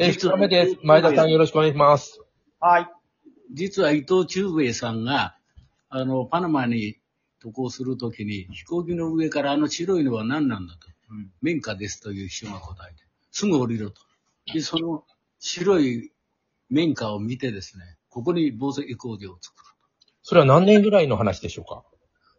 えー、二日目です。前田さんよろしくお願いします。はい。実は伊藤忠兵衛さんが、あの、パナマに渡航するときに、飛行機の上からあの白いのは何なんだと。うん綿花ですという秘書が答えて、すぐ降りろと。で、その白い綿花を見てですね、ここに防石工場を作る。それは何年ぐらいの話でしょうか？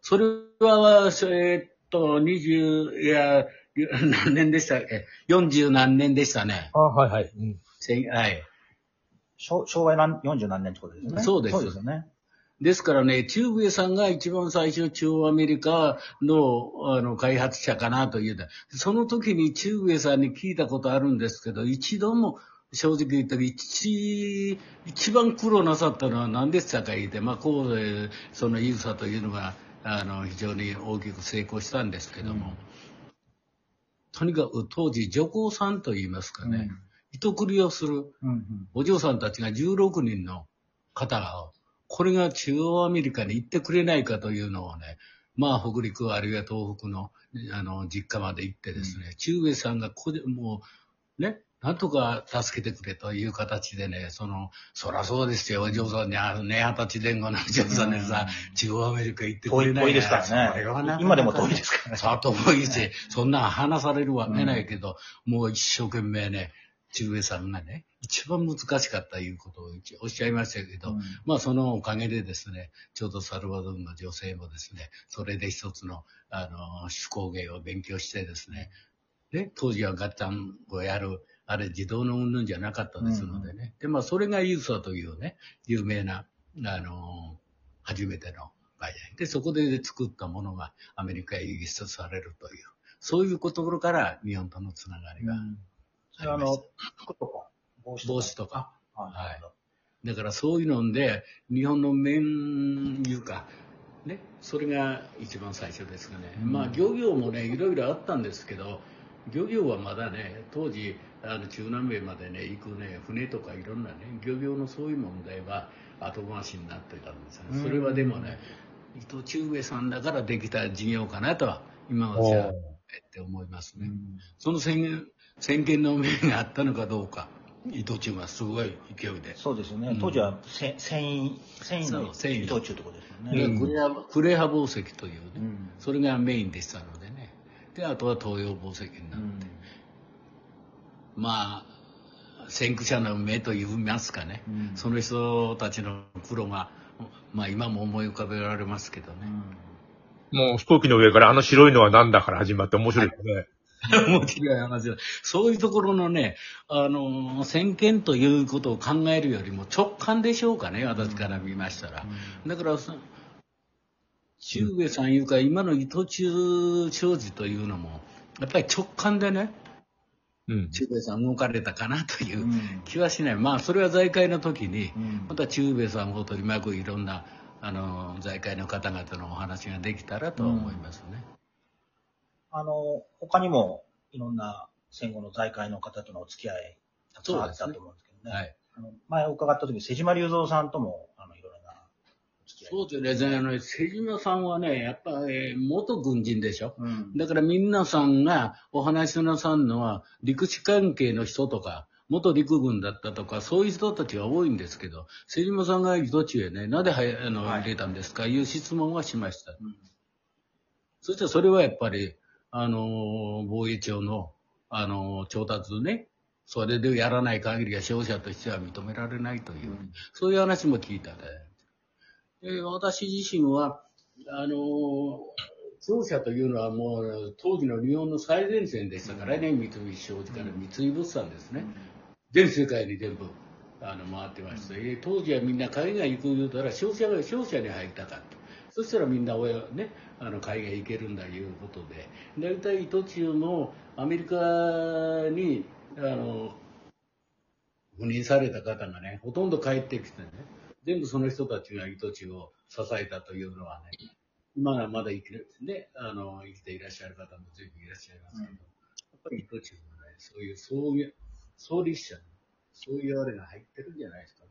それは、えーっと、20、いや、何年でした？っけ ?40 何年でしたね。あはいはい。うん。せんはい。昭昭和何40何年ってことですよね。そうですそうですよね。ですからね、チューブエさんが一番最初、中央アメリカのあの開発者かなというだ。その時にチューブエさんに聞いたことあるんですけど、一度も正直言ったら一、一番苦労なさったのは何でしたか言って、まあ、こう、えーそのユーサというのが、あの、非常に大きく成功したんですけども、とにかく当時、女工さんと言いますかね、糸繰りをする、お嬢さんたちが16人の方が、これが中央アメリカに行ってくれないかというのをね、まあ北陸あるいは東北のあの実家まで行ってですね、中上さんがここでもう、ね、なんとか助けてくれという形でね、その、そらそうですよ、お嬢さんに、あのね、二十歳前後のお嬢さんにさ、中央アメリカ行ってくれない遠いですからそれはなかか。今でも遠いですからね。さあと遠いし、そんなん話されるわけないけど、もう一生懸命ね、中上さんがね、一番難しかったいうことをおっしゃいましたけど、うん。まあそのおかげでですね、ちょうどサルバドールの女性もですね、それで一つの、あの、手工芸を勉強してですね、で、当時はガッタンをやる、あれ自動の云々じゃなかったですのでね。で、まあそれがユーサというね、有名な、あの、初めての会社で、そこで作ったものがアメリカへ輸出されるという、そういうところから日本とのつながりがうんそれあの、服とか、帽子とか。帽子とか。あ。はいだからそういうので、日本の麺いうか、ね、それが一番最初ですがね。うんまあ漁業もね、いろいろあったんですけど、漁業はまだね、当時、あの中南米までね、行くね、船とかいろんなね、漁業のそういう問題は後回しになってたんですそれはでもね、伊藤忠兵衛さんだからできた事業かなとは、今はじゃあ、って思いますね。うんその先先見の明があったのかどうか、伊藤忠はすごい勢いで。そうですよねうん。当時はせ繊維、繊維繊維の伊藤忠ってことですよでね。クレアクレア宝石というね、うんそれがメインでしたのでね。で、あとは東洋宝石になって、うんまあ、先駆者の目と言いますかね、うんその人たちの苦労が、まあ今も思い浮かべられますけどね。もう飛行機の上からあの白いのは何だから始まって面白いですね。面白い話だ。そういうところのね、あの、先見ということを考えるよりも直感でしょうかね、私から見ましたら。だから、そ中上さんいうか、今の伊藤忠商事というのも、やっぱり直感でね、うん。中上さん動かれたかなといううん気はしない。まあ、それは財界の時に、うんまた中上さんを取り巻くいろんな、あの、財界の方々のお話ができたらとは思いますね。あの、他にも、いろんな戦後の財界の方とのお付き合い、たくさんあったと思うんですけどね。はい。あの前伺った時、瀬島隆三さんとも、あの、そうですね。あの、瀬島さんはね、やっぱり元軍人でしょ？うん。だから皆さんがお話しなさんのは、陸地関係の人とか、元陸軍だったとか、そういう人たちが多いんですけど、瀬島さんが途中へね、なぜはやあの、はい入れたんですか？いう質問はしました。うんそしてそれはやっぱり、あの、防衛庁の、あの、調達ね、それでやらない限りは商社としては認められないという、そういう話も聞いたね。で私自身は、あの、商社というのはもう当時の日本の最前線でしたからね、三菱商事から三井物産ですね。全世界に全部あの回ってました、え当時はみんな海外行く言うたら商社が商社に入りたかった。そしたらみんな親ねあの海外行けるんだいうことで。大体途中のアメリカにあの赴任された方がねほとんど帰ってきてね全部その人たちが糸地を支えたというのはね今はまだ生きるねあの生きていらっしゃる方も随分いらっしゃいますけど、やっぱり糸地のねそういうそういう創立者のそういうあれが入ってるんじゃないですかね。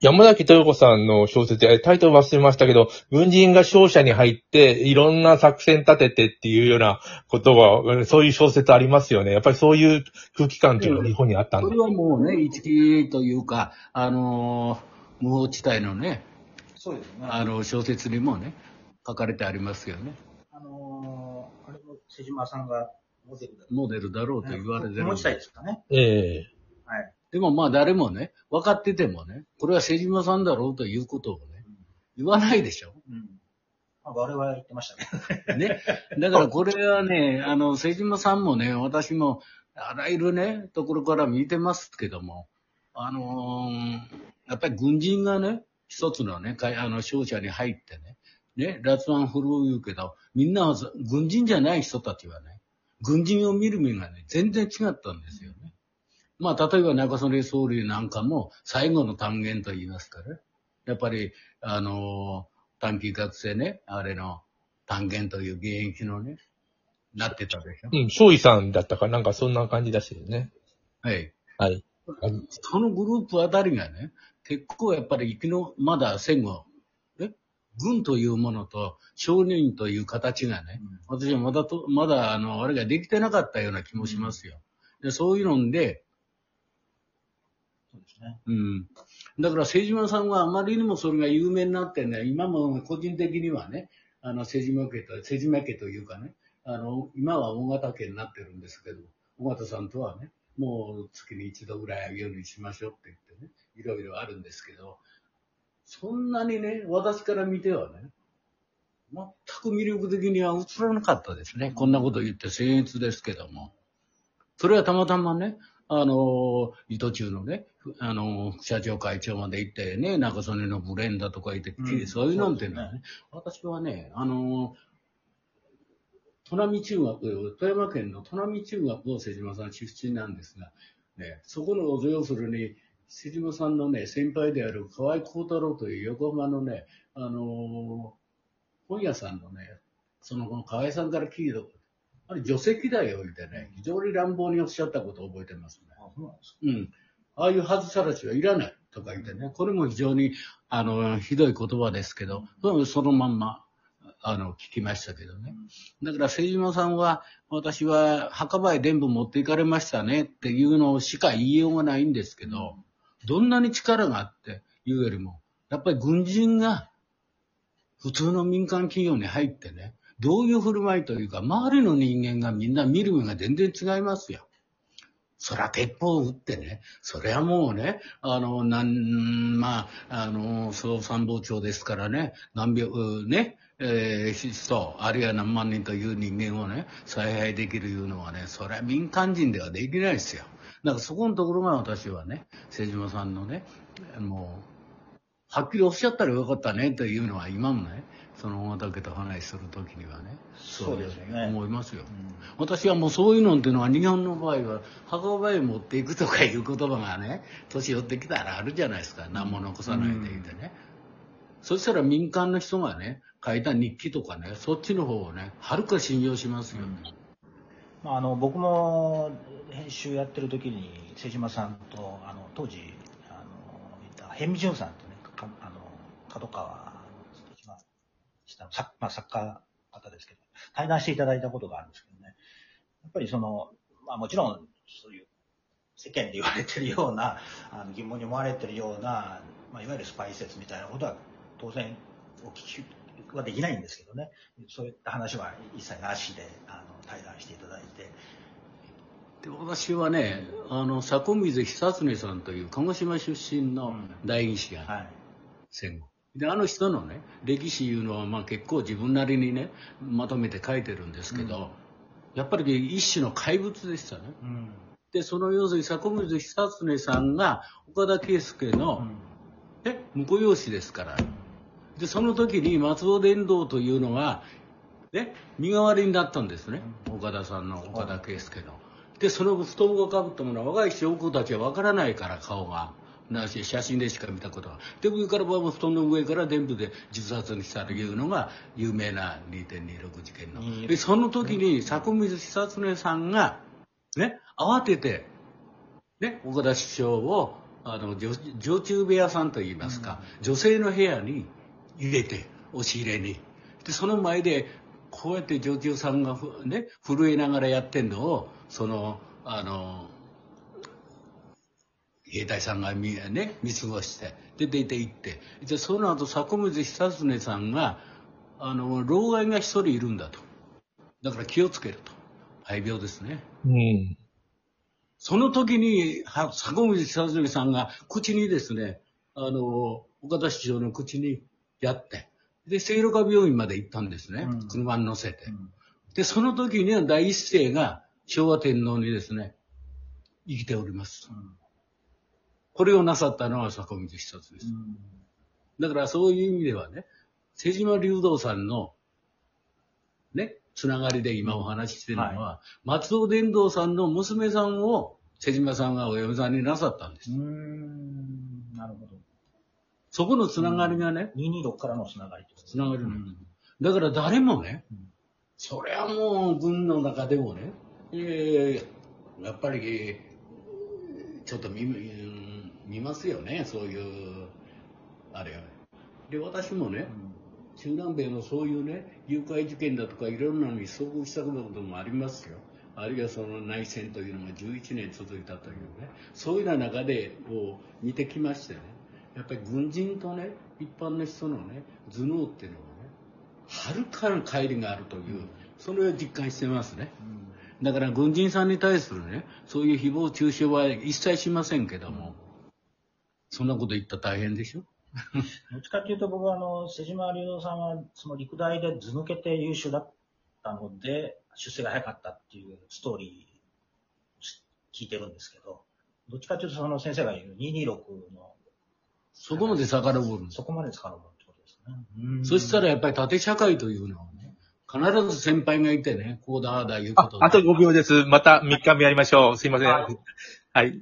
山崎豊子さんの小説、えタイトル忘れましたけど、軍人が勝者に入って、いろんな作戦立ててっていうようなことが、うんそういう小説ありますよね。やっぱりそういう空気感っていうのが日本にあったんだこれ。はもうね、一期というか、あのー無法地帯のね、そうですね。あの、小説にもね、書かれてありますよね。あのーあれも瀬島さんがモデルだモデルだろうと言われてるんで持ちたいですかね。ええはい。でもまあ誰もね、分かっててもね、これは瀬島さんだろうということをね、言わないでしょ。うん。まあ、我々は言ってましたけどね。ね。だからこれはね、あの、瀬島さんもね、私も、あらゆるね、ところから見てますけども、あのーやっぱり軍人がね、一つのね、あの、商社に入ってね、ね、脱腕振るう言うけど、みんなは軍人じゃない人たちはね、軍人を見る目がね、全然違ったんですよね。まあ、例えば中曽根総理なんかも、最後の単元と言いますかね。やっぱり、あのー短期学生ね、あれの単元という現役のね、なってたでしょ。うん、勝利さんだったかなんかそんな感じだしね。はい。はい。そのグループあたりがね、結構やっぱり生きの、まだ戦後、ね、軍というものと少年という形がね、私はまだと、まだあの、あれができてなかったような気もしますよ。でそういうので、そうですね。うん。だから、瀬島さんはあまりにもそれが有名になってね、今も個人的にはね、あの、瀬島家と、瀬島家というかね、あの、今は大型家になってるんですけど、大型さんとはね、もう月に一度ぐらいあげるようにしましょうって言ってね、いろいろあるんですけど、そんなにね、私から見てはね、全く魅力的には映らなかったですね。こんなこと言って僭越ですけども。それはたまたまね、あの、糸中のね、あの、社長会長まで行ってね、中曽根のブレンダとか言って、うんそういうのっていうのはね、私はね、あの、砺波中学、富山県の砺波中学の瀬島さん出身なんですが、ね、そこの、要するに、瀬島さんのね、先輩である河合幸太郎という横浜のね、あの本屋さんのね、その、この河合さんから聞いた、あれ、除籍だよ、言ってね、非常に乱暴におっしゃったことを覚えてますね。あ、そうなんですか。うん。ああいう外さらしはいらないとか言ってね、これも非常に、あの、ひどい言葉ですけど、そそのまんま、あの、聞きましたけどね。だから、瀬島さんは、私は墓場へ全部持っていかれましたねっていうのしか言いようがないんですけど、どんなに力があっていうよりも、やっぱり軍人が普通の民間企業に入ってね、どういう振る舞いというか、周りの人間がみんな見る目が全然違いますよ。そら鉄砲を撃ってね、それはもうね、あの、なん、まあ、あの、総参謀長ですからね、何百、ね、えー、人、あるいは何万人という人間をね、采配できるいうのはね、それは民間人ではできないですよ。だからそこのところが私はね、瀬島さんのね、もう、はっきりおっしゃったらよかったねというのは今もね、その大竹と話するときにはね、そうですよね思いますよ。うん。私はもうそういうのっていうのは日本の場合は墓場へ持っていくとかいう言葉がね年寄ってきたらあるじゃないですか。何も残さないでいてね、そしたら民間の人がね書いた日記とかねそっちの方をねはるか信用しますよ、まあ、あの僕も編集やってる時に瀬島さんとあの当時あのいた辺見淳さんとねかあの角川の一番下の作,、まあ、作家方ですけど対談していただいたことがあるんですけどね。やっぱりその、まあ、もちろんそういう世間で言われてるようなあの疑問に思われてるような、まあ、いわゆるスパイ説みたいなことは当然お聞きはできないんですけどね。そういった話は一切なしであの対談していただいて。で私はねあの迫水久常さんという鹿児島出身の代議士が、はい。戦後。であの人のね歴史いうのはまあ結構自分なりにねまとめて書いてるんですけど、やっぱり一種の怪物でしたね。うん。でその要するに迫水久常さんが岡田圭佑の、え婿養子ですからでその時に松尾伝道というのがね身代わりになったんですね、岡田さんの岡田圭佑の。でその布団をかぶったものは若い証拠たちはわからないから顔がなし写真でしか見たことはで上から布団の上から全部で自殺にしたというのが有名な2.26事件の。2.26でその時に迫水久常さんがね慌ててね岡田首相をあの、女女中部屋さんといいますか、女性の部屋に入れて、押し入れに。で、その前で、こうやって女中さんがふね、震えながらやってんのを、その、あの、兵隊さんが見,、ね、見過ごして、で、出て行って、で、その後、迫水久常さんが、あの、老害が一人いるんだと。だから気をつけると。肺病ですね。うん。その時に、は坂口久常さんが口にですね、あの、岡田市長の口にやって、で、聖路加病院まで行ったんですね。うん車に乗せて。うんで、その時には第一声が昭和天皇にですね、生きております。これをなさったのは坂口久常です。だからそういう意味ではね、瀬島隆道さんの、ね、つながりで今お話ししてるのは、松尾伝道さんの娘さんを瀬島さんがお嫁さんになさったんです。うーん。なるほど。そこのつながりがね、226からのつながりつながりなんです。だから誰もねうん、そりゃもう軍の中でもね、えーやっぱり、ちょっと見うん見ますよね、そういう、あれは。で、私もね、中南米のそういうね、誘拐事件だとかいろんなのに遭遇したこともありますよ。あるいはその内戦というのが11年続いたというね、そういうような中でこう見てきましてね、やっぱり軍人とね、一般の人のね、頭脳っていうのはね、はるかな乖離があるという、それを実感してますね。だから軍人さんに対するね、そういう誹謗中傷は一切しませんけども、そんなこと言ったら大変でしょ？どっちかっていうと僕はあの、瀬島隆夫さんはその陸大で図抜けて優秀だったので、出世が早かったっていうストーリー聞いてるんですけど、どっちかっていうとその先生が言う226の、そこまで遡るんです。そこまで使うってことですね。そしたらやっぱり縦社会というのはね、必ず先輩がいてね、こうだ、ああだいうこと、ああと5秒です。また3日目やりましょう。すいません。はいはい。